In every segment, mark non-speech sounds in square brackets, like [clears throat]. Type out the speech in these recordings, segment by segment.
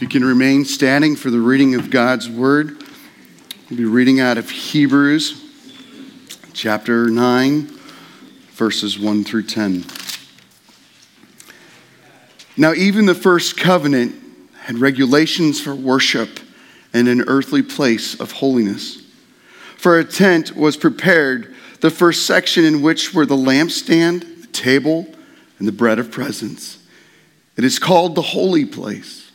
You can remain standing for the reading of God's word, we'll be reading out of Hebrews chapter 9, verses 1 through 10. Now, even the first covenant had regulations for worship and an earthly place of holiness. For a tent was prepared, the first section in which were the lampstand, the table, and the bread of presence. It is called the holy place.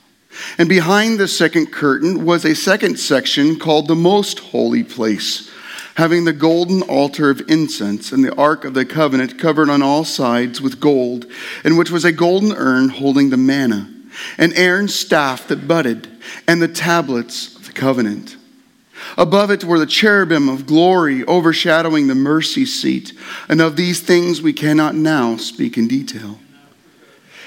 And behind the second curtain was a second section called the most holy place, having the golden altar of incense and the ark of the covenant covered on all sides with gold, in which was a golden urn holding the manna, and Aaron's staff that budded, and the tablets of the covenant. Above it were the cherubim of glory overshadowing the mercy seat, and of these things we cannot now speak in detail.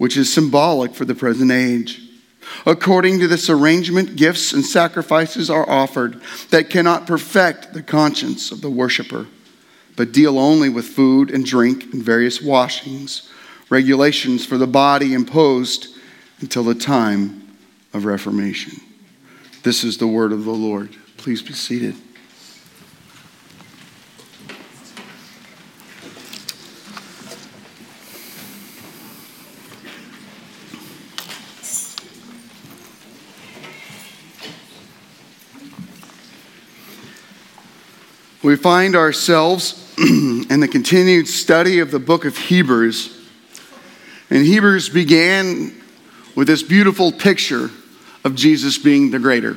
which is symbolic for the present age. According to this arrangement, gifts and sacrifices are offered that cannot perfect the conscience of the worshiper, but deal only with food and drink and various washings, regulations for the body imposed until the time of Reformation. This is the word of the Lord. Please be seated. We find ourselves [clears throat] in the continued study of the book of Hebrews. And Hebrews began with this beautiful picture of Jesus being the greater.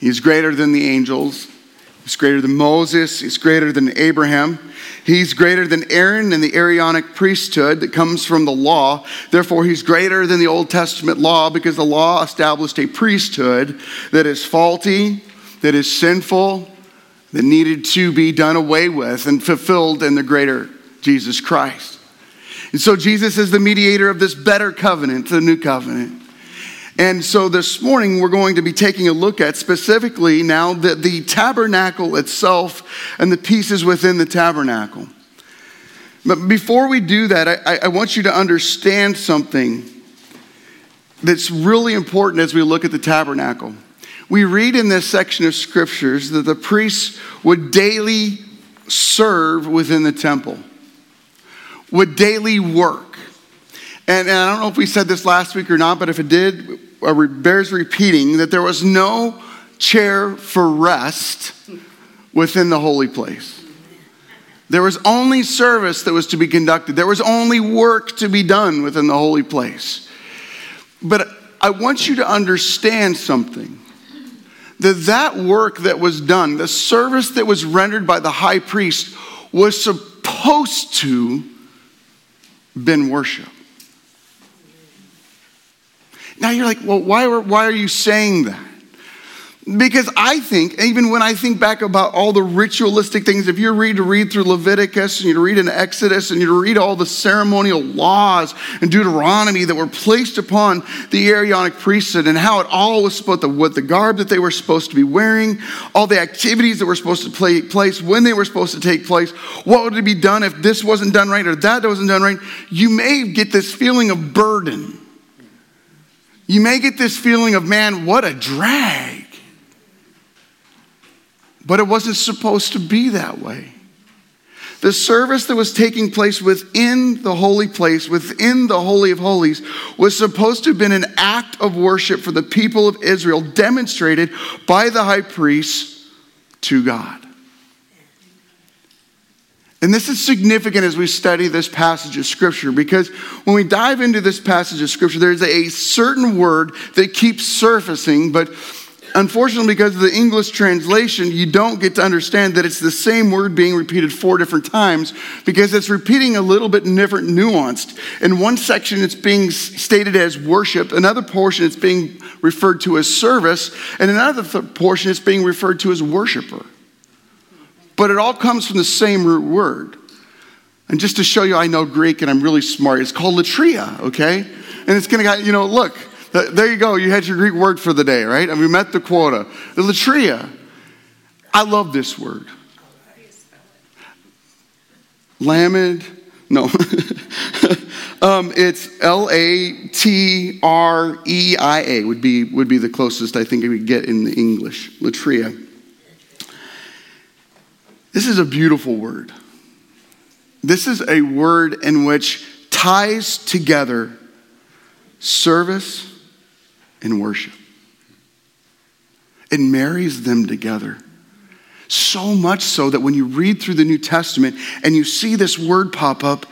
He's greater than the angels, he's greater than Moses, he's greater than Abraham. He's greater than Aaron and the Aaronic priesthood that comes from the law. Therefore, he's greater than the Old Testament law because the law established a priesthood that is faulty, that is sinful, that needed to be done away with and fulfilled in the greater Jesus Christ. And so Jesus is the mediator of this better covenant, the new covenant. And so this morning we're going to be taking a look at specifically now the, the tabernacle itself and the pieces within the tabernacle. But before we do that, I, I want you to understand something that's really important as we look at the tabernacle we read in this section of scriptures that the priests would daily serve within the temple, would daily work. And, and, I don't know if we said this last week or not, but if it did, it bears repeating that there was no chair for rest within the holy place. There was only service that was to be conducted. There was only work to be done within the holy place. But I want you to understand something that that work that was done, the service that was rendered by the high priest, was supposed to been worship. Now you're like, well, why, why are you saying that? Because I think, even when I think back about all the ritualistic things, if you read to read through Leviticus and you read in Exodus and you read all the ceremonial laws and Deuteronomy that were placed upon the Aaronic priesthood and how it all was supposed to, what the garb that they were supposed to be wearing, all the activities that were supposed to take place, when they were supposed to take place, what would be done if this wasn't done right or that wasn't done right, you may get this feeling of burden. You may get this feeling of, man, what a drag. But it wasn't supposed to be that way. The service that was taking place within the holy place, within the Holy of Holies, was supposed to have been an act of worship for the people of Israel, demonstrated by the high priest to God. And this is significant as we study this passage of Scripture because when we dive into this passage of Scripture, there's a certain word that keeps surfacing, but unfortunately, because of the English translation, you don't get to understand that it's the same word being repeated four different times because it's repeating a little bit different nuanced. In one section, it's being stated as worship, another portion, it's being referred to as service, and another th- portion, it's being referred to as worshiper. But it all comes from the same root word. And just to show you I know Greek and I'm really smart, it's called latria, okay? And it's gonna, got, you know, look, there you go. You had your Greek word for the day, right? And we met the quota. The latria. I love this word. Lamed. No. [laughs] um, it's L A T R E I A would be would be the closest I think we would get in the English. Latria. This is a beautiful word. This is a word in which ties together service and worship. It marries them together. So much so that when you read through the New Testament and you see this word pop up,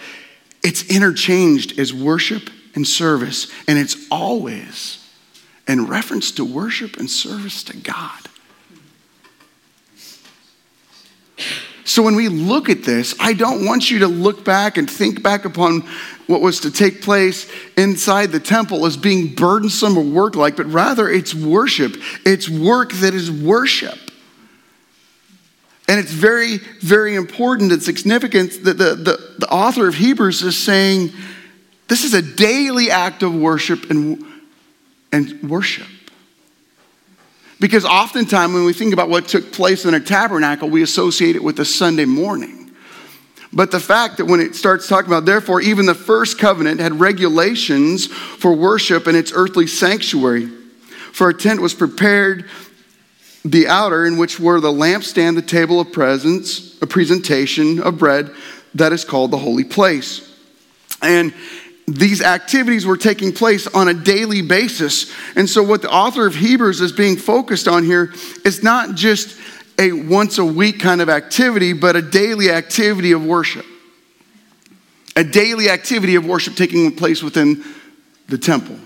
it's interchanged as worship and service, and it's always in reference to worship and service to God. So when we look at this, I don't want you to look back and think back upon what was to take place inside the temple as being burdensome or work like, but rather it's worship. It's work that is worship. And it's very, very important and significant that the, the, the author of Hebrews is saying this is a daily act of worship and, and worship. Because oftentimes when we think about what took place in a tabernacle, we associate it with a Sunday morning. But the fact that when it starts talking about, therefore, even the first covenant had regulations for worship in its earthly sanctuary. For a tent was prepared, the outer, in which were the lampstand, the table of presence, a presentation of bread that is called the holy place. And these activities were taking place on a daily basis. And so, what the author of Hebrews is being focused on here is not just a once a week kind of activity, but a daily activity of worship. A daily activity of worship taking place within the temple.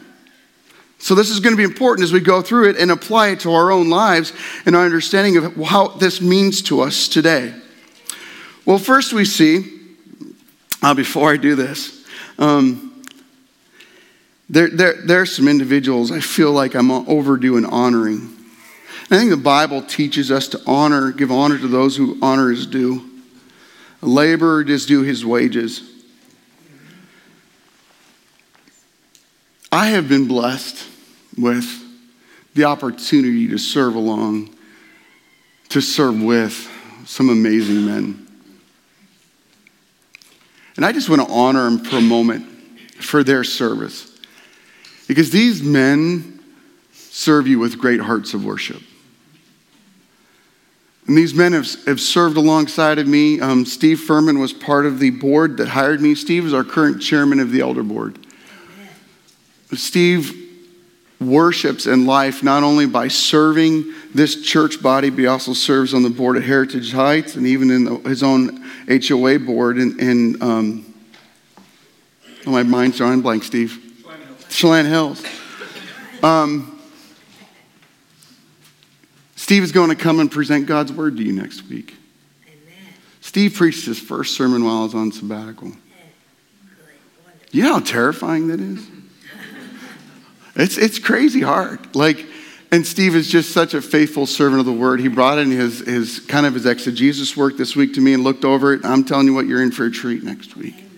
So, this is going to be important as we go through it and apply it to our own lives and our understanding of how this means to us today. Well, first we see, uh, before I do this, um, there, there, there are some individuals I feel like I'm overdue in honoring. I think the Bible teaches us to honor, give honor to those who honor is due. A laborer is due his wages. I have been blessed with the opportunity to serve along, to serve with some amazing men. And I just want to honor them for a moment for their service. Because these men serve you with great hearts of worship. And these men have, have served alongside of me. Um, Steve Furman was part of the board that hired me. Steve is our current chairman of the elder board. Steve worships in life not only by serving this church body, but he also serves on the board at Heritage Heights and even in the, his own HOA board. And, and um, oh, my mind's drawing blank, Steve. Chelan Hills. Um, Steve is going to come and present God's word to you next week. Amen. Steve preached his first sermon while I was on sabbatical. You know how terrifying that is? It's, it's crazy hard. Like, and Steve is just such a faithful servant of the word. He brought in his, his kind of his exegesis work this week to me and looked over it. I'm telling you what, you're in for a treat next week.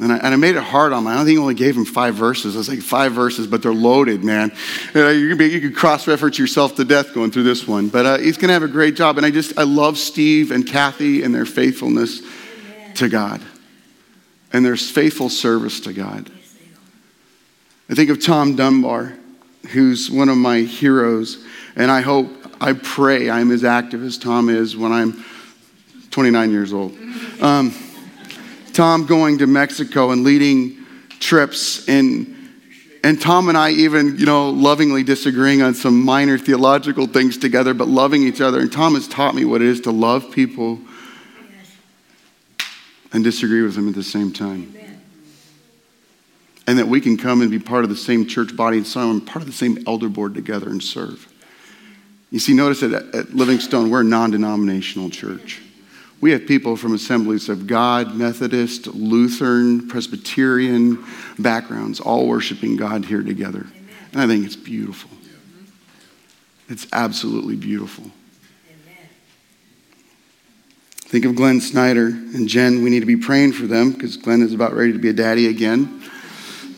And I, and I, made it hard on him. I don't think I only gave him five verses. I was like, five verses, but they're loaded, man. You, know, could, you could cross reference yourself to death going through this one. But uh, he's going to have a great job. And I just, I love Steve and Kathy and their faithfulness Amen. to God and their faithful service to God. I think of Tom Dunbar, who's one of my heroes. And I hope, I pray I'm as active as Tom is when I'm 29 years old. Um, Tom going to Mexico and leading trips and and Tom and I even, you know, lovingly disagreeing on some minor theological things together, but loving each other. And Tom has taught me what it is to love people and disagree with them at the same time. and that we can come and be part of the same church body and some part of the same elder board together and serve. You see, notice that at Livingstone, we're a non denominational church. We have people from assemblies of God, Methodist, Lutheran, Presbyterian backgrounds, all worshiping God here together. And I think it's beautiful. It's absolutely beautiful. Think of Glenn Snyder and Jen. We need to be praying for them because Glenn is about ready to be a daddy again.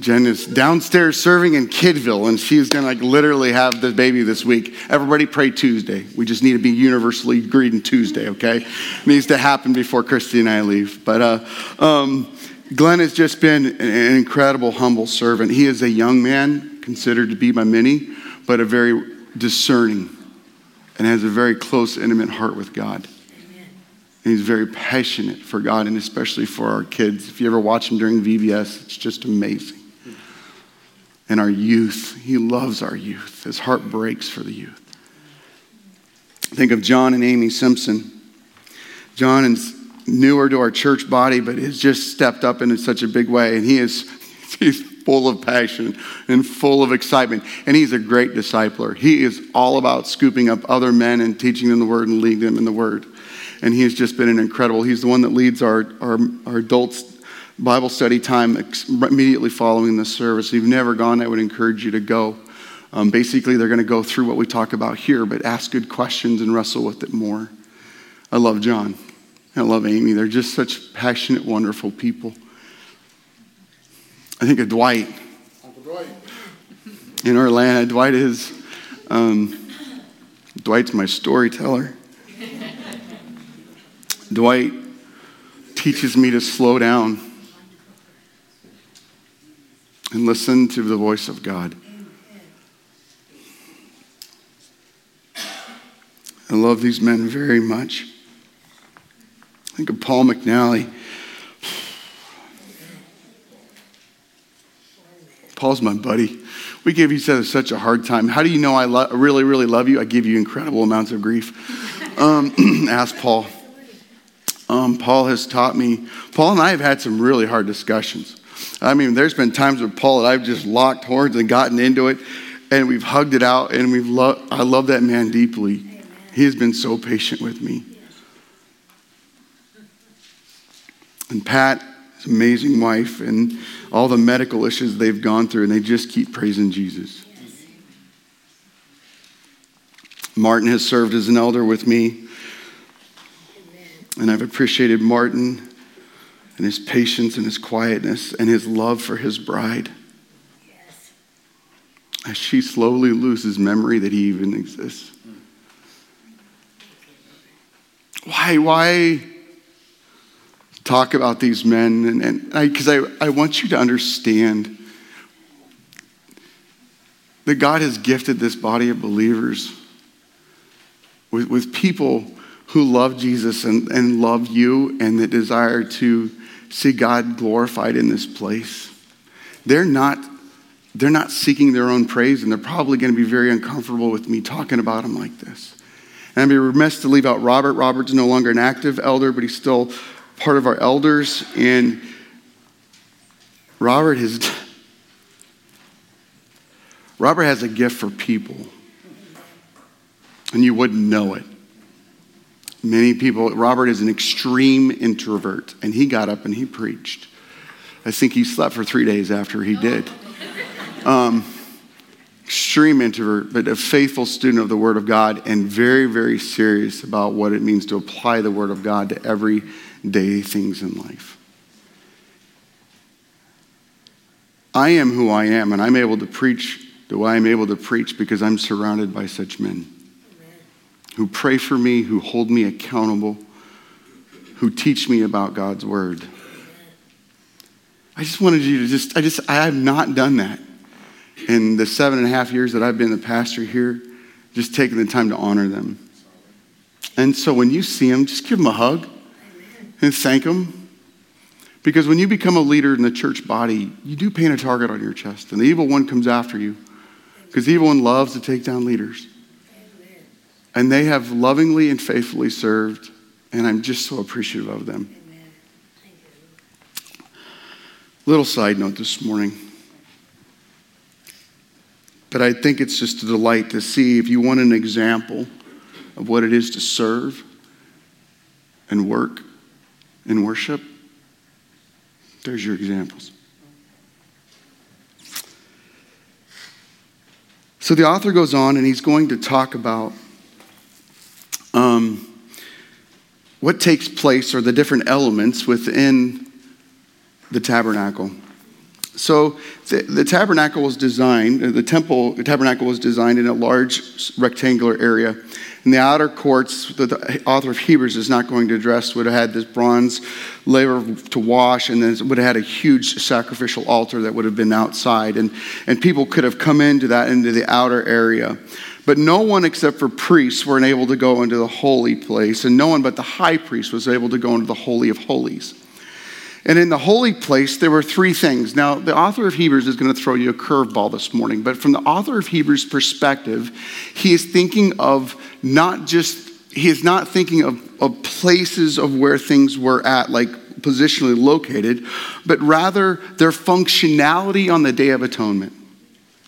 Jen is downstairs serving in Kidville, and she's going to like literally have the baby this week. Everybody pray Tuesday. We just need to be universally agreed on Tuesday, okay? It needs to happen before Christy and I leave. But uh, um, Glenn has just been an incredible, humble servant. He is a young man, considered to be by many, but a very discerning and has a very close, intimate heart with God. And he's very passionate for God and especially for our kids. If you ever watch him during VBS, it's just amazing. And our youth, he loves our youth. His heart breaks for the youth. Think of John and Amy Simpson. John is newer to our church body, but has just stepped up in such a big way. And he is [laughs] he's full of passion and full of excitement. And he's a great discipler. He is all about scooping up other men and teaching them the word and leading them in the word and he has just been an incredible. He's the one that leads our, our, our adults Bible study time immediately following the service. If you've never gone, I would encourage you to go. Um, basically, they're going to go through what we talk about here, but ask good questions and wrestle with it more. I love John. I love Amy. They're just such passionate, wonderful people. I think of Dwight. Uncle Dwight. In Orlando, Dwight is um, Dwight's my storyteller. Dwight teaches me to slow down and listen to the voice of God. I love these men very much. Think of Paul McNally. Paul's my buddy. We give each other such a hard time. How do you know I lo- really, really love you? I give you incredible amounts of grief. Um, [clears throat] ask Paul um, Paul has taught me. Paul and I have had some really hard discussions. I mean, there's been times with Paul that I've just locked horns and gotten into it, and we've hugged it out, and we've loved. I love that man deeply. He has been so patient with me. And Pat, his amazing wife, and all the medical issues they've gone through, and they just keep praising Jesus. Martin has served as an elder with me and I've appreciated Martin and his patience and his quietness and his love for his bride. Yes. As she slowly loses memory that he even exists. Why, why talk about these men? And because I, I, I want you to understand that God has gifted this body of believers with, with people who love Jesus and, and love you and that desire to see God glorified in this place. They're not, they're not seeking their own praise, and they're probably going to be very uncomfortable with me talking about them like this. And I'd be remiss to leave out Robert. Robert's no longer an active elder, but he's still part of our elders. And Robert has Robert has a gift for people. And you wouldn't know it. Many people, Robert is an extreme introvert, and he got up and he preached. I think he slept for three days after he did. Um, extreme introvert, but a faithful student of the Word of God and very, very serious about what it means to apply the Word of God to everyday things in life. I am who I am, and I'm able to preach the way I'm able to preach because I'm surrounded by such men who pray for me, who hold me accountable, who teach me about God's word. I just wanted you to just, I just, I have not done that in the seven and a half years that I've been the pastor here, just taking the time to honor them. And so when you see them, just give them a hug and thank them. Because when you become a leader in the church body, you do paint a target on your chest, and the evil one comes after you. Because the evil one loves to take down leaders. And they have lovingly and faithfully served, and I'm just so appreciative of them. Little side note this morning. But I think it's just a delight to see if you want an example of what it is to serve and work and worship, there's your examples. So the author goes on and he's going to talk about um, what takes place or the different elements within the tabernacle. So the, the, tabernacle was designed, the temple the tabernacle was designed in a large rectangular area. In the outer courts, the, the, author of Hebrews is not going to address, would have had this bronze laver to wash, and then would have had a huge sacrificial altar that would have been outside. And, and people could have come into that, into the outer area. But no one except for priests were able to go into the holy place, and no one but the high priest was able to go into the Holy of Holies. And in the holy place, there were three things. Now, the author of Hebrews is going to throw you a curveball this morning, but from the author of Hebrews' perspective, he is thinking of not just, he is not thinking of, of places of where things were at, like positionally located, but rather their functionality on the Day of Atonement.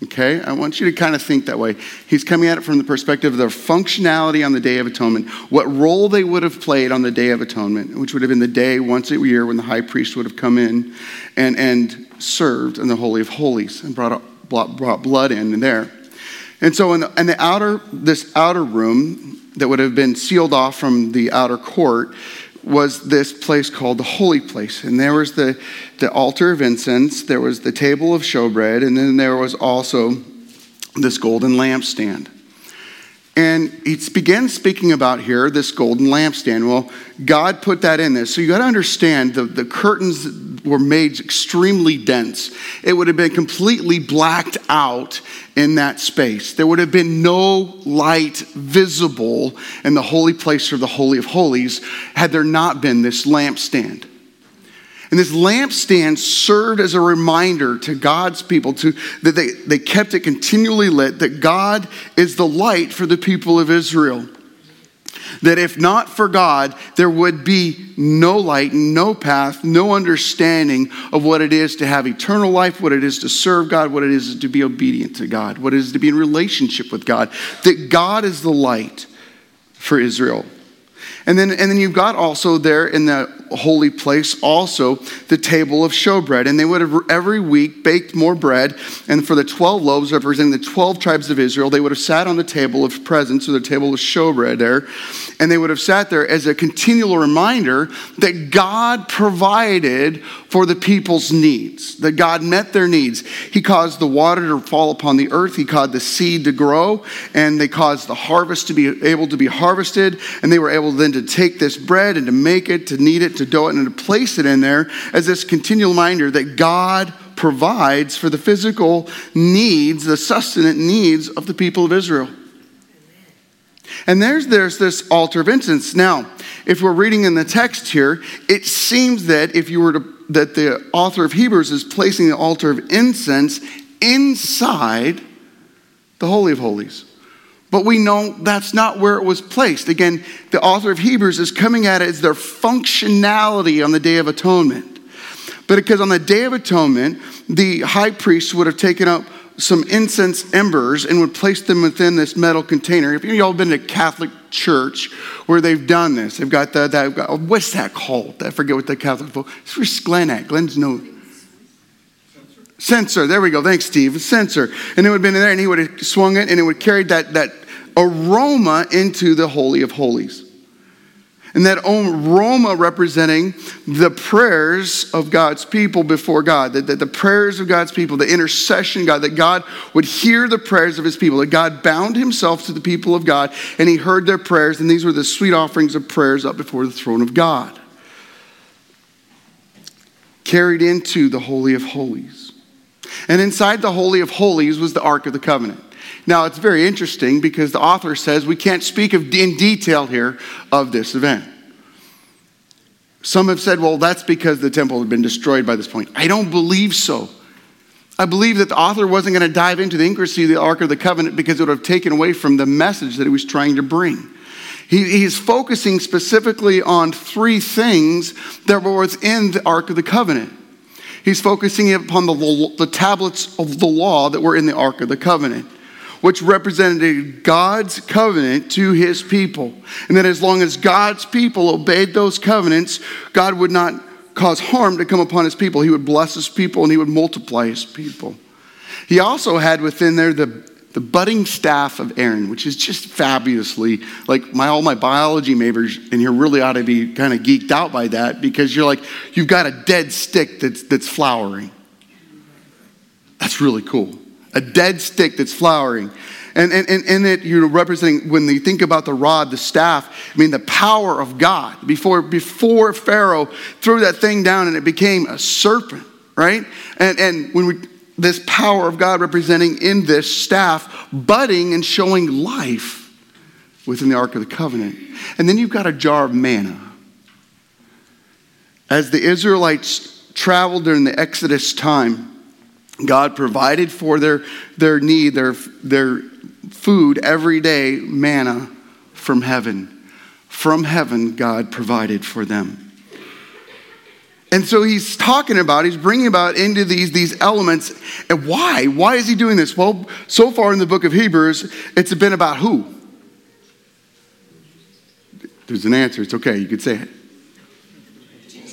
Okay? I want you to kind of think that way. He's coming at it from the perspective of their functionality on the Day of Atonement, what role they would have played on the Day of Atonement, which would have been the day once a year when the high priest would have come in and, and served in the Holy of Holies and brought, brought blood in, there. And so in the, in the outer, this outer room that would have been sealed off from the outer court was this place called the holy place. And there was the, the altar of incense, there was the table of showbread, and then there was also this golden lampstand. And he begins speaking about here this golden lampstand. Well, God put that in there. So you got to understand the, the curtains were made extremely dense. It would have been completely blacked out in that space. There would have been no light visible in the holy place or the Holy of Holies had there not been this lampstand. And this lampstand served as a reminder to God's people to, that they, they kept it continually lit, that God is the light for the people of Israel. That if not for God, there would be no light, no path, no understanding of what it is to have eternal life, what it is to serve God, what it is to be obedient to God, what it is to be in relationship with God. That God is the light for Israel. And then, and then you've got also there in the holy place also the table of showbread. And they would have every week baked more bread. And for the 12 loaves representing the 12 tribes of Israel, they would have sat on the table of presence or the table of showbread there. And they would have sat there as a continual reminder that God provided for the people's needs, that God met their needs. He caused the water to fall upon the earth, He caused the seed to grow, and they caused the harvest to be able to be harvested. And they were able then to take this bread and to make it, to knead it, to dough it and to place it in there as this continual reminder that God provides for the physical needs, the sustenance needs of the people of Israel. And there's, there's this altar of incense. Now, if we're reading in the text here, it seems that if you were to, that the author of Hebrews is placing the altar of incense inside the Holy of Holies. But we know that's not where it was placed. Again, the author of Hebrews is coming at it as their functionality on the Day of Atonement. But because on the Day of Atonement, the high priest would have taken up some incense embers and would place them within this metal container. If y'all been to Catholic church where they've done this, they've got that, that what's that called? I forget what the Catholic, it's for Glenn at. Glenn's no, Censer. There we go. Thanks, Steve. Censer. And it would have been there, and he would have swung it, and it would carry that, that aroma into the Holy of Holies. And that aroma representing the prayers of God's people before God, that, that the prayers of God's people, the intercession, God, that God would hear the prayers of his people, that God bound himself to the people of God and he heard their prayers, and these were the sweet offerings of prayers up before the throne of God. Carried into the Holy of Holies. And inside the Holy of Holies was the Ark of the Covenant. Now, it's very interesting because the author says we can't speak of, in detail here of this event. Some have said, well, that's because the temple had been destroyed by this point. I don't believe so. I believe that the author wasn't going to dive into the intricacy of the Ark of the Covenant because it would have taken away from the message that he was trying to bring. He, he's focusing specifically on three things that were within the Ark of the Covenant. He's focusing upon the, the tablets of the law that were in the Ark of the Covenant, which represented God's covenant to his people. And that as long as God's people obeyed those covenants, God would not cause harm to come upon his people. He would bless his people and he would multiply his people. He also had within there the the budding staff of Aaron, which is just fabulously like my all my biology majors in here really ought to be kind of geeked out by that because you're like you've got a dead stick that's that's flowering. That's really cool. A dead stick that's flowering. And, and, and, and it, you're representing, when you think about the rod, the staff, I mean, the power of God. Before, before Pharaoh threw that thing down and it became a serpent, right? And, and when we, this power of God representing in this staff, budding and showing life within the Ark of the Covenant. And then you've got a jar of manna. As the Israelites traveled during the Exodus time, God provided for their, their need, their, their food every day, manna from heaven. From heaven, God provided for them. And so he's talking about, he's bringing about into these, these elements. And why? Why is he doing this? Well, so far in the book of Hebrews, it's been about who? There's an answer. It's okay. You could say it.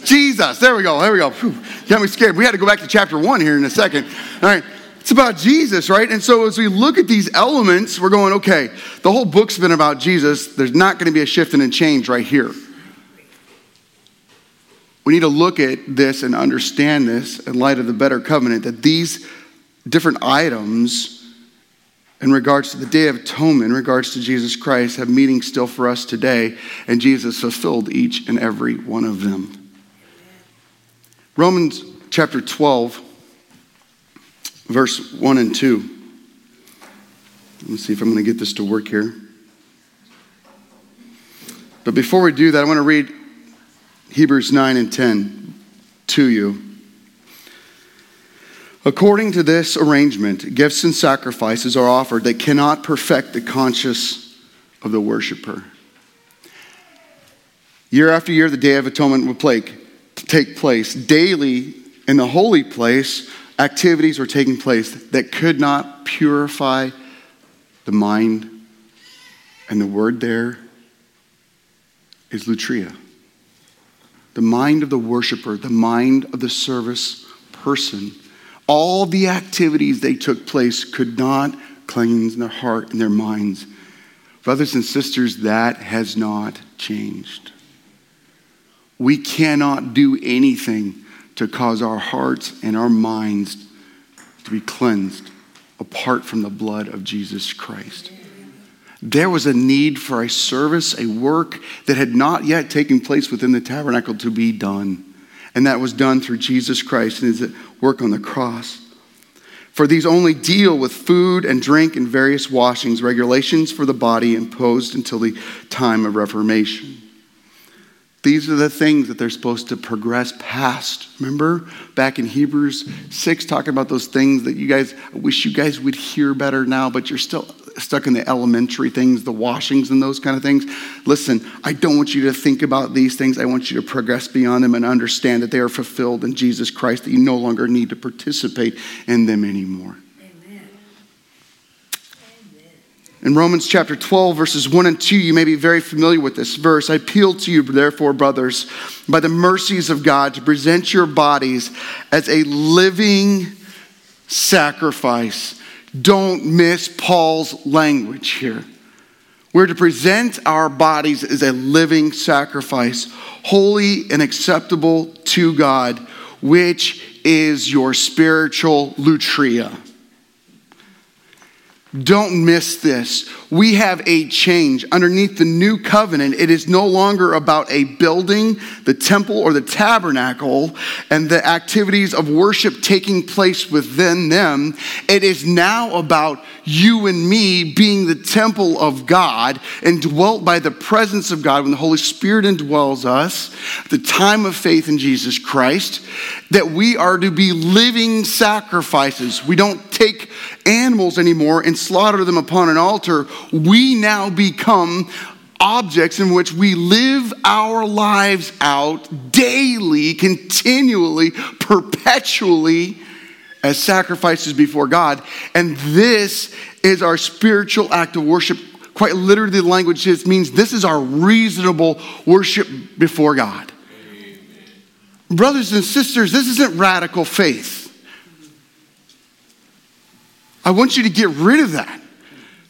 Jesus. There we go. There we go. Whew. Got me scared. We had to go back to chapter one here in a second. All right. It's about Jesus, right? And so as we look at these elements, we're going, okay, the whole book's been about Jesus. There's not going to be a shift and change right here. We need to look at this and understand this in light of the better covenant that these different items in regards to the Day of Atonement, in regards to Jesus Christ, have meaning still for us today, and Jesus fulfilled each and every one of them. Romans chapter 12, verse 1 and 2. Let me see if I'm going to get this to work here. But before we do that, I want to read Hebrews 9 and 10 to you. According to this arrangement, gifts and sacrifices are offered that cannot perfect the conscience of the worshiper. Year after year, the Day of Atonement would take place. Daily, in the holy place, activities were taking place that could not purify the mind. And the word there is latria. the mind of the worshiper, the mind of the service person. All the activities they took place could not cleanse their heart and their minds. Brothers and sisters, that has not changed. We cannot do anything to cause our hearts and our minds to be cleansed apart from the blood of Jesus Christ. There was a need for a service, a work that had not yet taken place within the tabernacle to be done. And that was done through Jesus Christ and his work on the cross. For these only deal with food and drink and various washings, regulations for the body imposed until the time of Reformation. These are the things that they're supposed to progress past. Remember back in Hebrews 6, talking about those things that you guys, I wish you guys would hear better now, but you're still stuck in the elementary things, the washings and those kind of things. Listen, I don't want you to think about these things. I want you to progress beyond them and understand that they are fulfilled in Jesus Christ, that you no longer need to participate in them anymore. In Romans chapter 12, verses 1 and 2, you may be very familiar with this verse. I appeal to you, therefore, brothers, by the mercies of God, to present your bodies as a living sacrifice don't miss Paul's language here. We're to present our bodies as a living sacrifice, holy and acceptable to God, which is your spiritual latria. Don't miss this. We have a change. Underneath the new covenant, it is no longer about a building, the temple, or the tabernacle, and the activities of worship taking place within them. It is now about you and me being the temple of God and dwelt by the presence of God when the Holy Spirit indwells us, the time of faith in Jesus Christ, that we are to be living sacrifices. We don't take animals anymore and slaughter them upon an altar. We now become objects in which we live our lives out daily, continually, perpetually as sacrifices before God. And this is our spiritual act of worship. Quite literally, the language is, means this is our reasonable worship before God. Amen. Brothers and sisters, this isn't radical faith. I want you to get rid of that.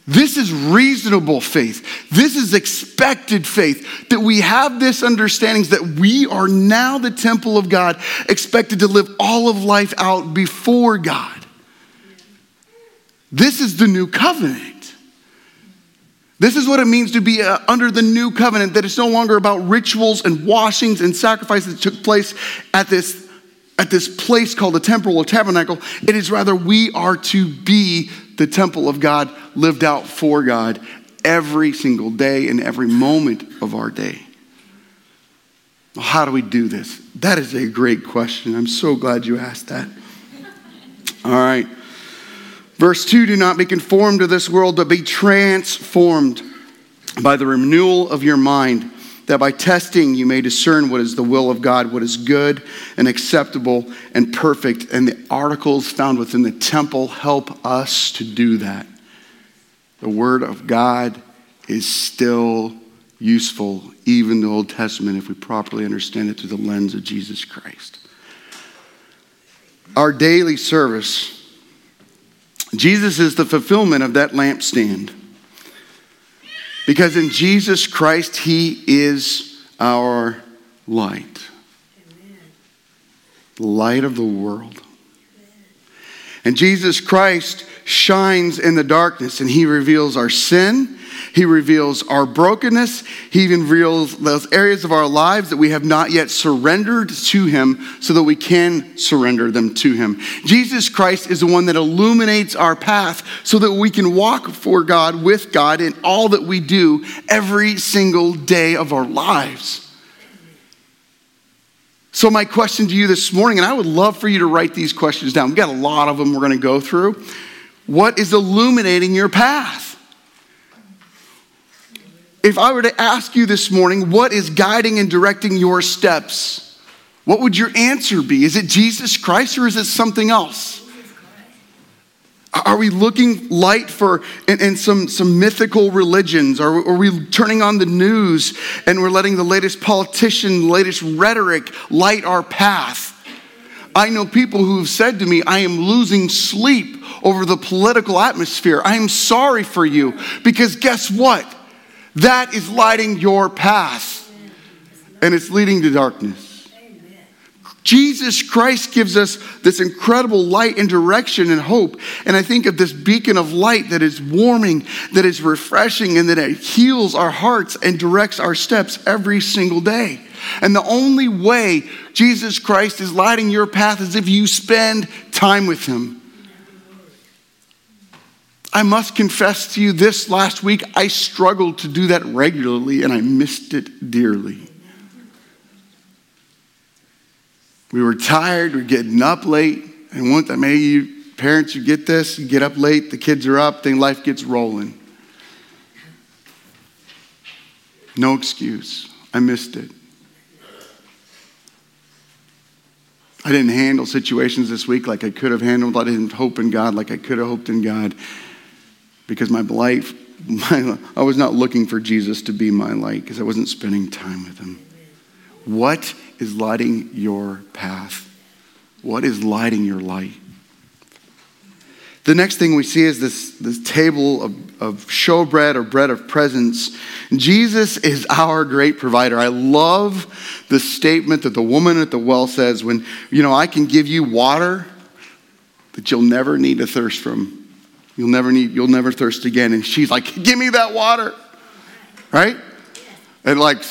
This is reasonable faith. This is expected faith. That we have this understanding that we are now the temple of God, expected to live all of life out before God. This is the new covenant. This is what it means to be uh, under the new covenant, that it's no longer about rituals and washings and sacrifices that took place at this, at this place called the temple or tabernacle. It is rather we are to be the temple of God lived out for God every single day and every moment of our day. How do we do this? That is a great question. I'm so glad you asked that. All right. Verse 2 Do not be conformed to this world, but be transformed by the renewal of your mind that by testing you may discern what is the will of God, what is good and acceptable and perfect. And the articles found within the temple help us to do that. The Word of God is still useful, even the Old Testament, if we properly understand it through the lens of Jesus Christ. Our daily service, Jesus is the fulfillment of that lampstand. Because in Jesus Christ, He is our light. The light of the world. And Jesus Christ shines in the darkness and He reveals our sin he reveals our brokenness. He even reveals those areas of our lives that we have not yet surrendered to Him so that we can surrender them to Him. Jesus Christ is the one that illuminates our path so that we can walk for God, with God, in all that we do every single day of our lives. So, my question to you this morning, and I would love for you to write these questions down. We've got a lot of them we're going to go through. What is illuminating your path? If I were to ask you this morning, what is guiding and directing your steps? What would your answer be? Is it Jesus Christ or is it something else? Are we looking light for in, in some, some mythical religions? Are, are we turning on the news and we're letting the latest politician, the latest rhetoric light our path? I know people who have said to me, I am losing sleep over the political atmosphere. I am sorry for you because guess what? That is lighting your path, and it's leading to darkness. Jesus Christ gives us this incredible light and direction and hope. And I think of this beacon of light that is warming, that is refreshing, and that it heals our hearts and directs our steps every single day. And the only way Jesus Christ is lighting your path is if you spend time with Him. I must confess to you this last week, I struggled to do that regularly and I missed it dearly. We were tired, we are getting up late. And one that maybe you parents, you get this, you get up late, the kids are up, then life gets rolling. No excuse. I missed it. I didn't handle situations this week like I could have handled. I didn't hope in God like I could have hoped in God because my life, my, I was not looking for Jesus to be my light because I wasn't spending time with him. What is lighting your path? What is lighting your light? The next thing we see is this, this table of, of showbread or bread of presence. Jesus is our great provider. I love the statement that the woman at the well says when, you know, I can give you water that you'll never need to thirst from. You'll never need, you'll never thirst again. And she's like, Give me that water. Right? And like,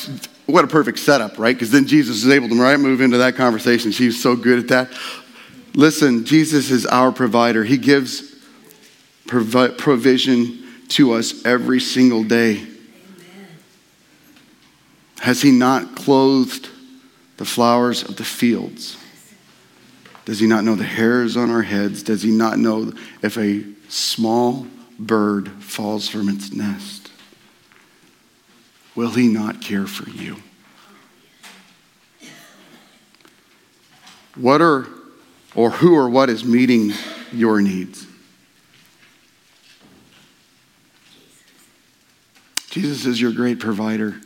what a perfect setup, right? Because then Jesus is able to right move into that conversation. She's so good at that. Listen, Jesus is our provider. He gives provi- provision to us every single day. Amen. Has He not clothed the flowers of the fields? Does He not know the hairs on our heads? Does He not know if a small bird falls from its nest. will he not care for you? What are, or who or what is meeting your needs? Jesus is your great provider.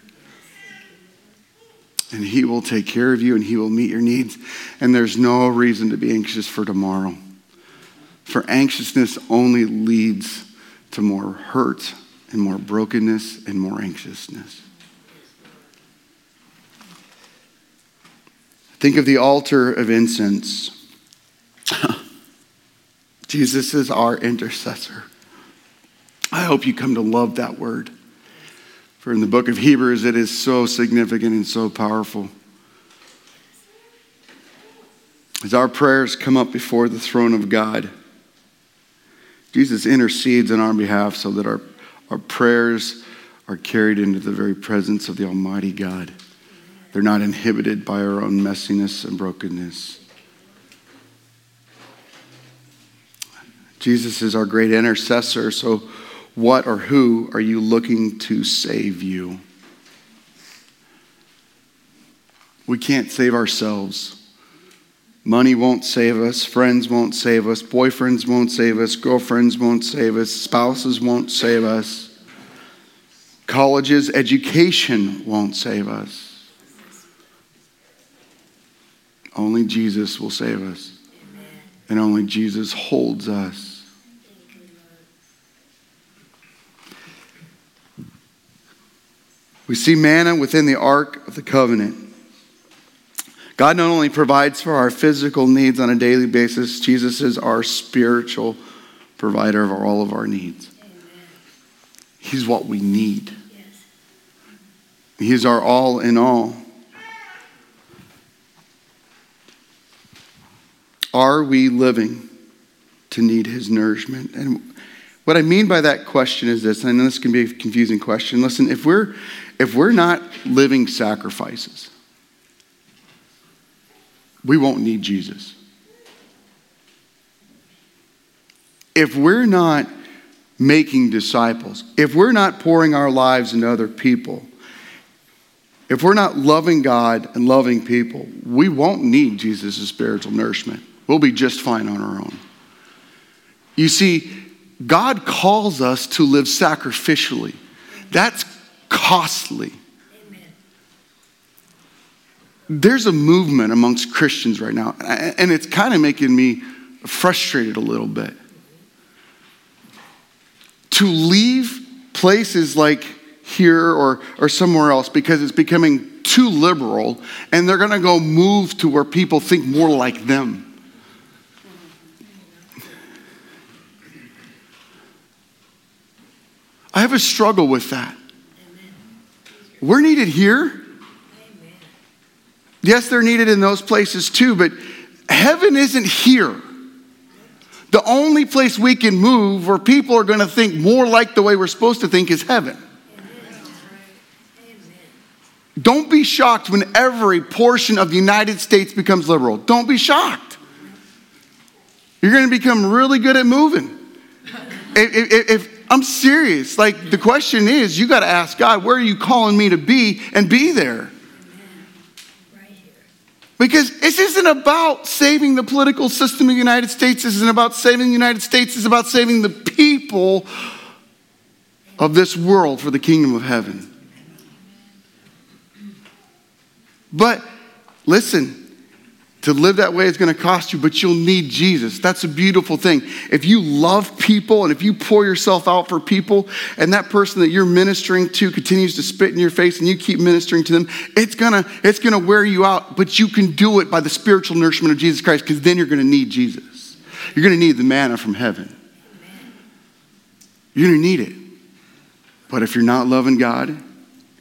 And he will take care of you and he will meet your needs. And there's no reason to be anxious for tomorrow. For anxiousness only leads to more hurt and more brokenness and more anxiousness. Think of the altar of incense. [laughs] Jesus is our intercessor. I hope you come to love that word. For in the book of Hebrews, it is so significant and so powerful. As our prayers come up before the throne of God, Jesus intercedes on our behalf so that our, our prayers are carried into the very presence of the Almighty God. They're not inhibited by our own messiness and brokenness. Jesus is our great intercessor, so what or who are you looking to save you? We can't save ourselves. Money won't save us, friends won't save us, boyfriends won't save us, girlfriends won't save us, spouses won't save us, colleges, education won't save us. Only Jesus will save us. And only Jesus holds us. We see manna within the Ark of the Covenant. God not only provides for our physical needs on a daily basis, Jesus is our spiritual provider of all of our needs. He's what we need. He's our all in all. Are we living to need his nourishment? And what I mean by that question is this, I know this can be a confusing question. Listen, if we're if we're not living sacrifices, we won't need Jesus. If we're not making disciples, if we're not pouring our lives into other people, if we're not loving God and loving people, we won't need Jesus' spiritual nourishment. We'll be just fine on our own. You see, God calls us to live sacrificially. That's costly. There's a movement amongst Christians right now, and it's kind of making me frustrated a little bit. To leave places like here or, or somewhere else because it's becoming too liberal, and they're going to go move to where people think more like them. I have a struggle with that. We're needed here. Yes, they're needed in those places too, but heaven isn't here. The only place we can move where people are going to think more like the way we're supposed to think is heaven. Don't be shocked when every portion of the United States becomes liberal. Don't be shocked. You're going to become really good at moving. If, if, if, I'm serious, like the question is, you got to ask God, where are you calling me to be and be there? Because this isn't about saving the political system of the United States. This isn't about saving the United States. It's about saving the people of this world for the kingdom of heaven. But listen, to live that way is going to cost you, but you'll need Jesus. That's a beautiful thing. If you love people and if you pour yourself out for people, and that person that you're ministering to continues to spit in your face and you keep ministering to them, it's gonna, it's gonna wear you out, but you can do it by the spiritual nourishment of Jesus Christ, because then you're gonna need Jesus. You're gonna need the manna from heaven. You're gonna need it. But if you're not loving God,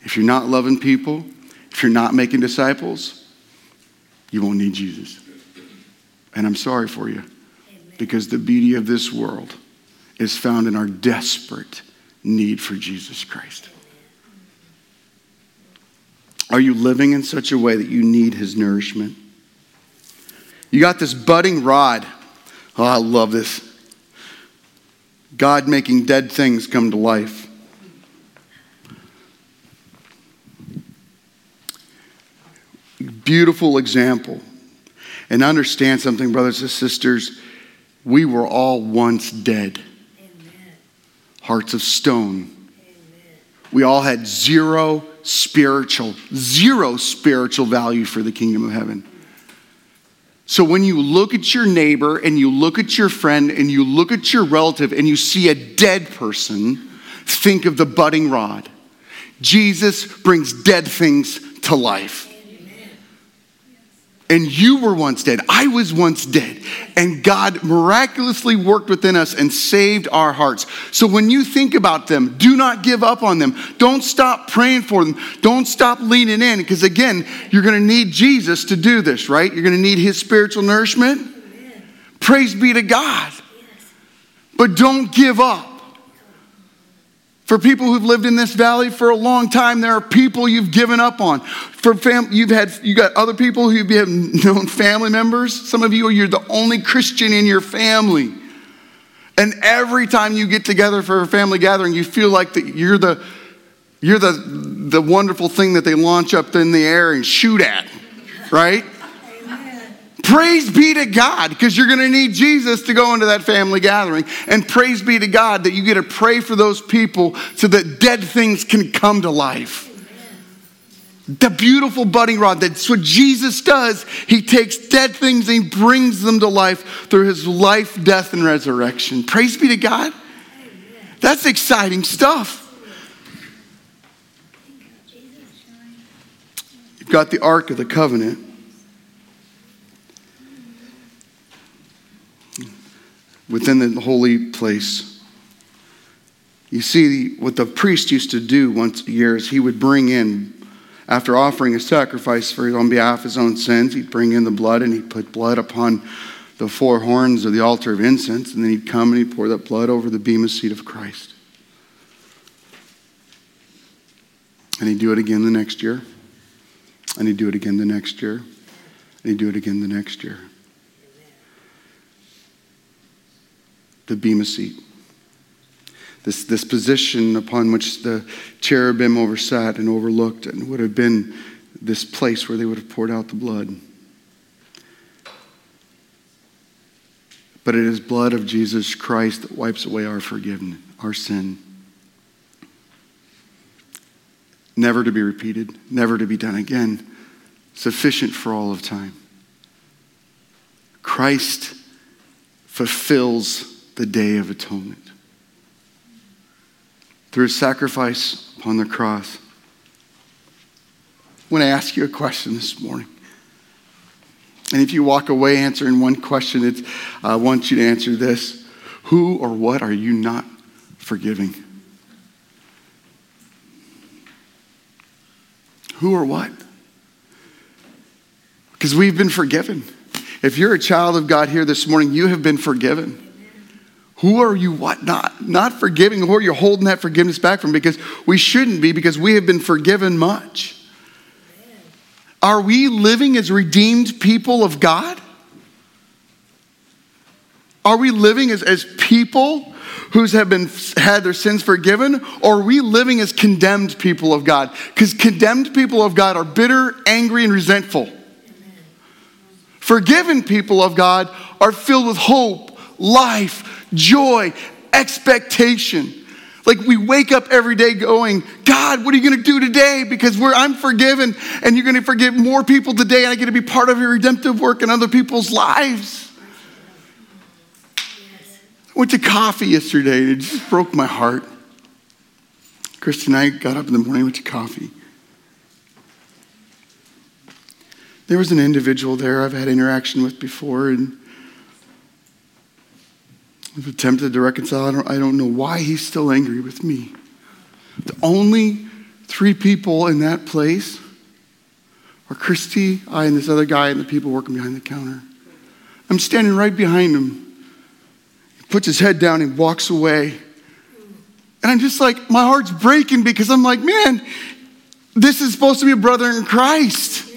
if you're not loving people, if you're not making disciples, you won't need Jesus. And I'm sorry for you because the beauty of this world is found in our desperate need for Jesus Christ. Are you living in such a way that you need his nourishment? You got this budding rod. Oh, I love this. God making dead things come to life. Beautiful example. And understand something, brothers and sisters, we were all once dead. Amen. Hearts of stone. Amen. We all had zero spiritual, zero spiritual value for the kingdom of heaven. So when you look at your neighbor and you look at your friend and you look at your relative and you see a dead person, think of the budding rod. Jesus brings dead things to life. And you were once dead. I was once dead. And God miraculously worked within us and saved our hearts. So when you think about them, do not give up on them. Don't stop praying for them. Don't stop leaning in. Because again, you're going to need Jesus to do this, right? You're going to need his spiritual nourishment. Praise be to God. But don't give up. For people who've lived in this valley for a long time, there are people you've given up on. For fam- you've had you got other people who you've [laughs] known family members. Some of you you're the only Christian in your family. And every time you get together for a family gathering, you feel like that you're the you're the the wonderful thing that they launch up in the air and shoot at, right? Praise be to God, because you're going to need Jesus to go into that family gathering. And praise be to God that you get to pray for those people so that dead things can come to life. The beautiful budding rod, that's what Jesus does. He takes dead things and he brings them to life through his life, death, and resurrection. Praise be to God. That's exciting stuff. You've got the Ark of the Covenant. Within the holy place. You see, what the priest used to do once a year is he would bring in, after offering a sacrifice for on behalf of his own sins, he'd bring in the blood and he'd put blood upon the four horns of the altar of incense, and then he'd come and he'd pour that blood over the bema seat of Christ. And he'd do it again the next year, and he'd do it again the next year, and he'd do it again the next year. The Bema seat. This, this position upon which the cherubim oversat and overlooked and would have been this place where they would have poured out the blood. But it is blood of Jesus Christ that wipes away our forgiveness, our sin. Never to be repeated, never to be done again, sufficient for all of time. Christ fulfills the day of atonement. Through sacrifice upon the cross. I want to ask you a question this morning. And if you walk away answering one question, it's, I want you to answer this Who or what are you not forgiving? Who or what? Because we've been forgiven. If you're a child of God here this morning, you have been forgiven. Who are you what not not forgiving? Who are you holding that forgiveness back from? Because we shouldn't be, because we have been forgiven much. Are we living as redeemed people of God? Are we living as, as people who have been had their sins forgiven, or are we living as condemned people of God? Because condemned people of God are bitter, angry, and resentful. Forgiven people of God are filled with hope, life, joy, expectation. Like we wake up every day going, God, what are you going to do today? Because I'm forgiven and you're going to forgive more people today and I get to be part of your redemptive work in other people's lives. I went to coffee yesterday and it just broke my heart. Christy and I got up in the morning, went to coffee. There was an individual there I've had interaction with before and I've attempted to reconcile. I don't, I don't know why he's still angry with me. The only three people in that place are Christy, I, and this other guy, and the people working behind the counter. I'm standing right behind him. He puts his head down and walks away. And I'm just like, my heart's breaking because I'm like, man, this is supposed to be a brother in Christ.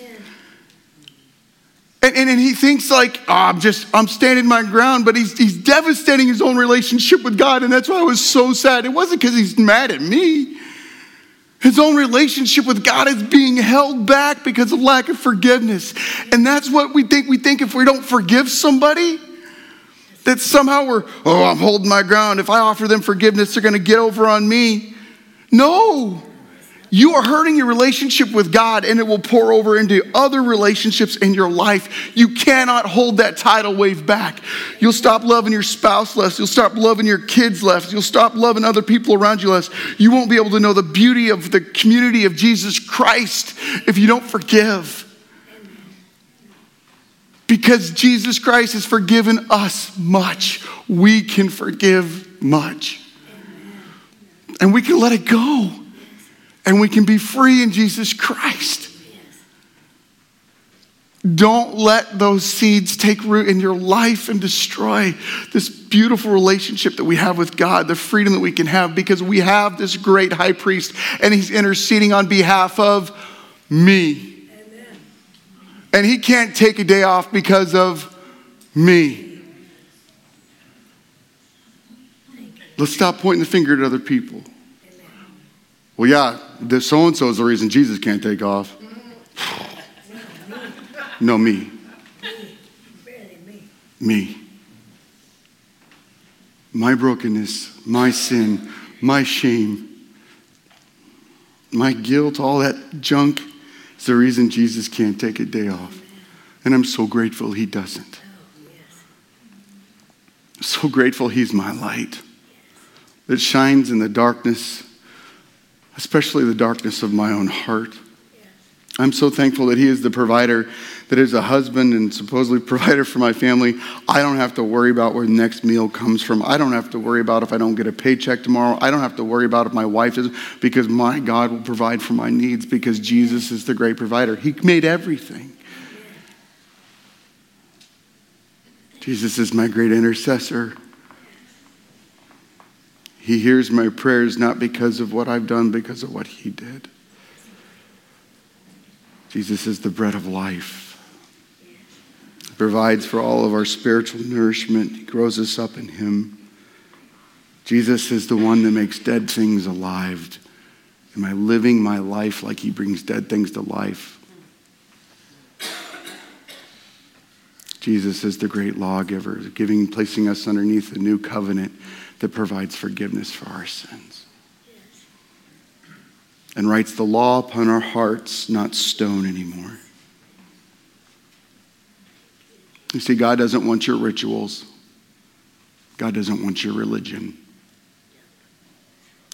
And, and, and, he thinks like, oh, I'm just, I'm standing my ground, but he's, he's devastating his own relationship with God. And that's why I was so sad. It wasn't because he's mad at me. His own relationship with God is being held back because of lack of forgiveness. And that's what we think. We think if we don't forgive somebody, that somehow we're, oh, I'm holding my ground. If I offer them forgiveness, they're going to get over on me. No. You are hurting your relationship with God and it will pour over into other relationships in your life. You cannot hold that tidal wave back. You'll stop loving your spouse less. You'll stop loving your kids less. You'll stop loving other people around you less. You won't be able to know the beauty of the community of Jesus Christ if you don't forgive. Because Jesus Christ has forgiven us much, we can forgive much. And we can let it go and we can be free in Jesus Christ. Don't let those seeds take root in your life and destroy this beautiful relationship that we have with God, the freedom that we can have because we have this great high priest and he's interceding on behalf of me. Amen. And he can't take a day off because of me. Let's stop pointing the finger at other people. Well, yeah, so and so is the reason Jesus can't take off. no, me. Me. My brokenness, my sin, my shame, my guilt, all that junk is the reason Jesus can't take a day off. And I'm so grateful he doesn't. So grateful he's my light that shines in the darkness especially the darkness of my own heart. I'm so thankful that He is the provider, that is a husband and supposedly [laughs] provider for my family. I don't have to worry about where the next meal comes from. I don't have to worry about if I don't get a paycheck tomorrow. I don't have to worry about if my wife is, because my God will provide for my needs because Jesus is the great provider. He made everything. Jesus is my great intercessor. He hears my prayers not because of what I've done, because of what He did. Jesus is the bread of life. He provides for all of our spiritual nourishment. He grows us up in Him. Jesus is the one that makes dead things alive. Am I living my life like He brings dead things to life? Jesus is the great lawgiver, giving, placing us underneath the new covenant that provides forgiveness for our sins and writes the law upon our hearts, not stone anymore. You see, God doesn't want your rituals. God doesn't want your religion.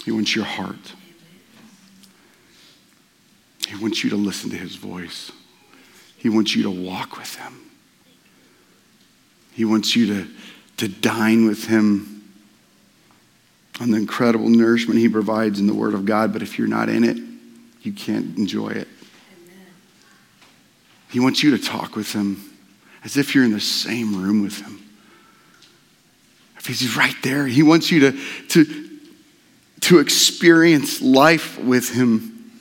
He wants your heart. He wants you to listen to his voice. He wants you to walk with him. He wants you to, to dine with him on the incredible nourishment He provides in the Word of God, but if you're not in it, you can't enjoy it. Amen. He wants you to talk with Him as if you're in the same room with Him. If He's right there, He wants you to, to, to experience life with Him.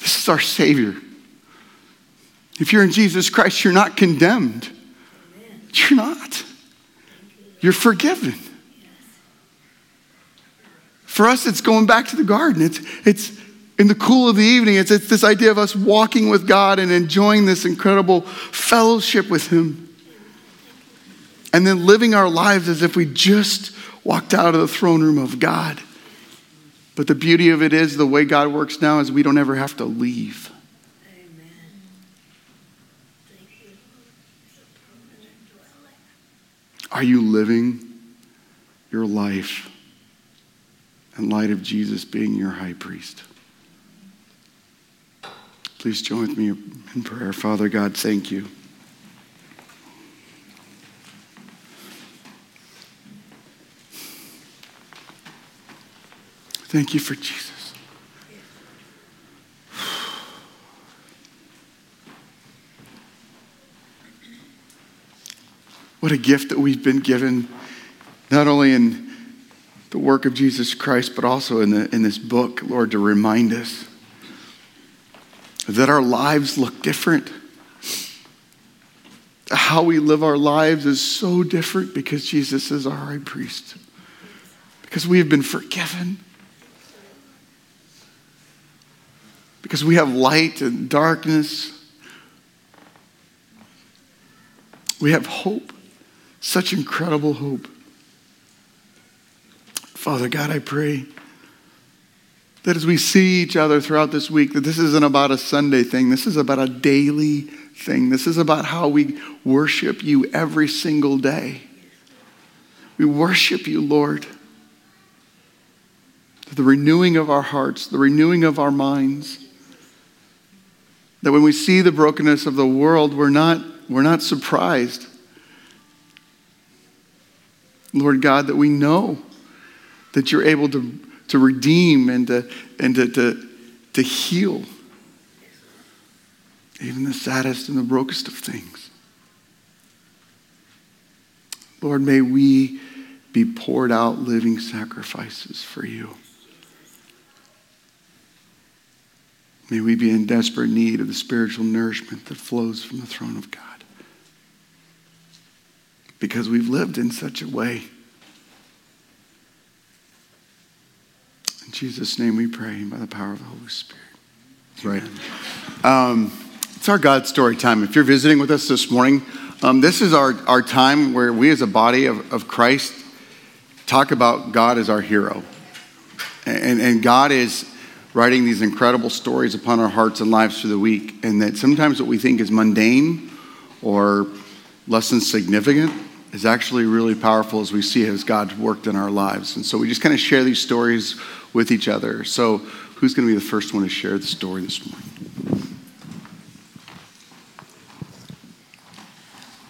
This is our Savior. If you're in Jesus Christ, you're not condemned. You're not. You're forgiven. For us, it's going back to the garden. It's, it's in the cool of the evening. It's, it's this idea of us walking with God and enjoying this incredible fellowship with Him. And then living our lives as if we just walked out of the throne room of God. But the beauty of it is the way God works now is we don't ever have to leave. Are you living your life in light of Jesus being your high priest? Please join with me in prayer. Father God, thank you. Thank you for Jesus. What a gift that we've been given, not only in the work of Jesus Christ, but also in, the, in this book, Lord, to remind us that our lives look different. How we live our lives is so different because Jesus is our high priest, because we have been forgiven. Because we have light and darkness. We have hope, such incredible hope. Father God, I pray that as we see each other throughout this week, that this isn't about a Sunday thing. This is about a daily thing. This is about how we worship you every single day. We worship you, Lord. The renewing of our hearts, the renewing of our minds. That when we see the brokenness of the world, we're not, we're not surprised. Lord God, that we know that you're able to, to redeem and, to, and to, to, to heal even the saddest and the brokest of things. Lord, may we be poured out living sacrifices for you. May we be in desperate need of the spiritual nourishment that flows from the throne of God. Because we've lived in such a way. In Jesus' name we pray by the power of the Holy Spirit. Right. Um, it's our God story time. If you're visiting with us this morning, um, this is our, our time where we as a body of, of Christ talk about God as our hero. And, and God is writing these incredible stories upon our hearts and lives through the week. And that sometimes what we think is mundane or less than significant is actually really powerful as we see as God's worked in our lives. And so we just kind of share these stories with each other. So, who's going to be the first one to share the story this morning?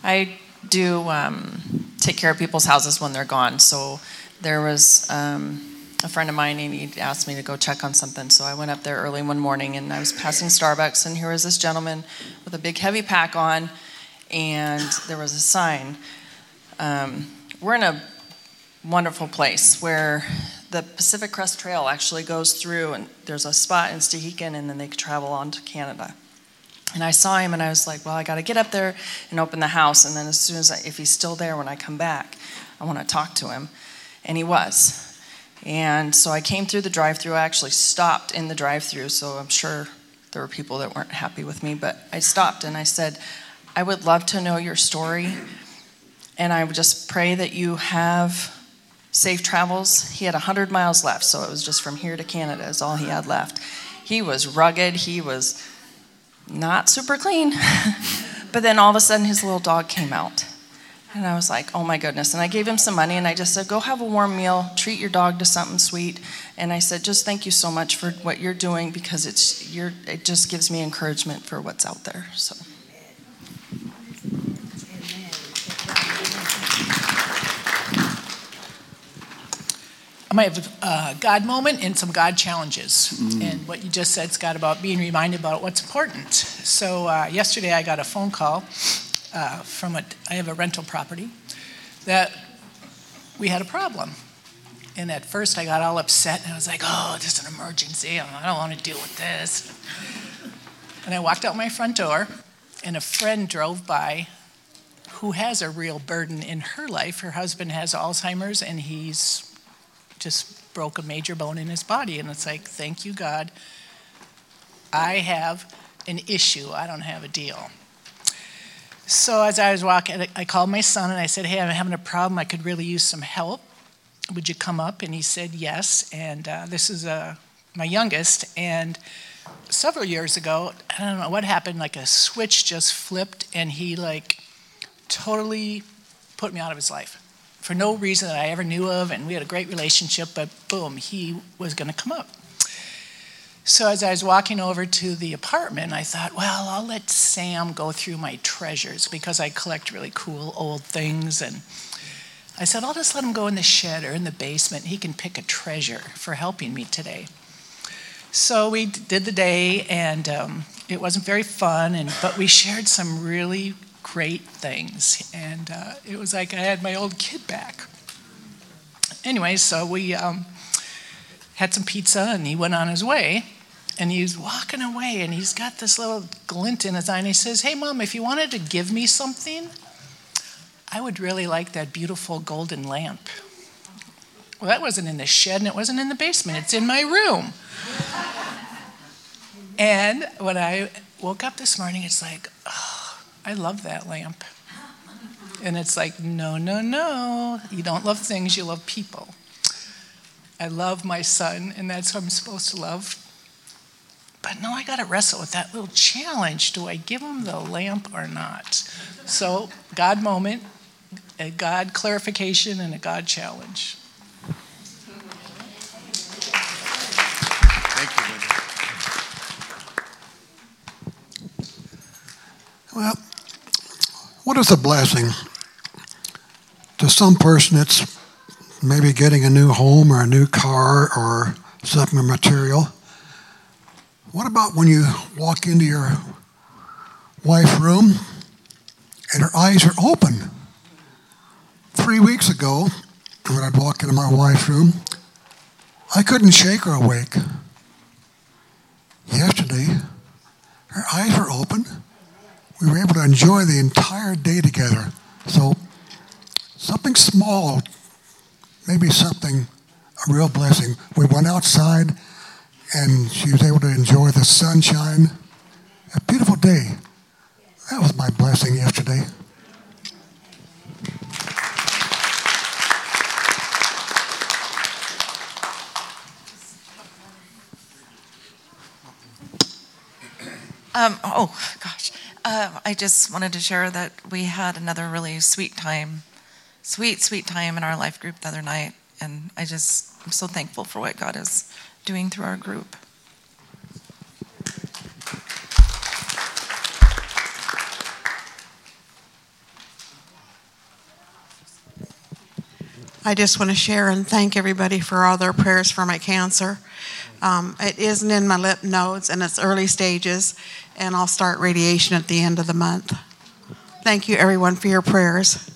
I do um, take care of people's houses when they're gone. So there was um, a friend of mine, and he asked me to go check on something. So I went up there early one morning, and I was passing Starbucks, and here was this gentleman with a big heavy pack on, and there was a sign. Um, we're in a wonderful place where the Pacific Crest Trail actually goes through, and there's a spot in Stehekin, and then they travel on to Canada. And I saw him and I was like, well, I got to get up there and open the house. And then as soon as, I, if he's still there when I come back, I want to talk to him. And he was. And so I came through the drive through. I actually stopped in the drive through. So I'm sure there were people that weren't happy with me. But I stopped and I said, I would love to know your story. And I would just pray that you have safe travels. He had 100 miles left. So it was just from here to Canada, is all he had left. He was rugged. He was not super clean. [laughs] but then all of a sudden, his little dog came out. And I was like, oh my goodness. And I gave him some money and I just said, go have a warm meal, treat your dog to something sweet. And I said, just thank you so much for what you're doing because it's, you're, it just gives me encouragement for what's out there. So. I might have a God moment and some God challenges. Mm. And what you just said, Scott, about being reminded about what's important. So uh, yesterday I got a phone call uh, from a, I have a rental property that we had a problem. And at first I got all upset and I was like, oh, this is an emergency. I don't want to deal with this. And I walked out my front door and a friend drove by who has a real burden in her life. Her husband has Alzheimer's and he's just broke a major bone in his body. And it's like, thank you, God. I have an issue, I don't have a deal. So as I was walking, I called my son and I said, Hey, I'm having a problem. I could really use some help. Would you come up? And he said, Yes. And uh, this is uh, my youngest. And several years ago, I don't know what happened, like a switch just flipped and he, like, totally put me out of his life for no reason that I ever knew of, and we had a great relationship, but boom, he was going to come up. So as I was walking over to the apartment, I thought, well, I'll let Sam go through my treasures because I collect really cool old things. And I said, I'll just let him go in the shed or in the basement. He can pick a treasure for helping me today. So we did the day, and um, it wasn't very fun, and, but we shared some really great things. And uh, it was like I had my old kid back. Anyway, so we um, had some pizza and he went on his way. And he's walking away and he's got this little glint in his eye and he says, Hey, mom, if you wanted to give me something, I would really like that beautiful golden lamp. Well, that wasn't in the shed and it wasn't in the basement. It's in my room. and when I woke up this morning, it's like, I love that lamp. And it's like, no, no, no. You don't love things, you love people. I love my son, and that's who I'm supposed to love. But no, I got to wrestle with that little challenge. Do I give him the lamp or not? So, God moment, a God clarification, and a God challenge. Thank you, Linda. Well, is a blessing? To some person, it's maybe getting a new home or a new car or something material. What about when you walk into your wife's room and her eyes are open? Three weeks ago, when I'd walk into my wife's room, I couldn't shake her awake. Yesterday, her eyes were open. We were able to enjoy the entire day together. So, something small, maybe something, a real blessing. We went outside and she was able to enjoy the sunshine. A beautiful day. That was my blessing yesterday. Um, oh, gosh. Uh, I just wanted to share that we had another really sweet time, sweet, sweet time in our life group the other night. And I just, I'm so thankful for what God is doing through our group. I just want to share and thank everybody for all their prayers for my cancer. Um, it isn't in my lymph nodes and it's early stages, and I'll start radiation at the end of the month. Thank you, everyone, for your prayers.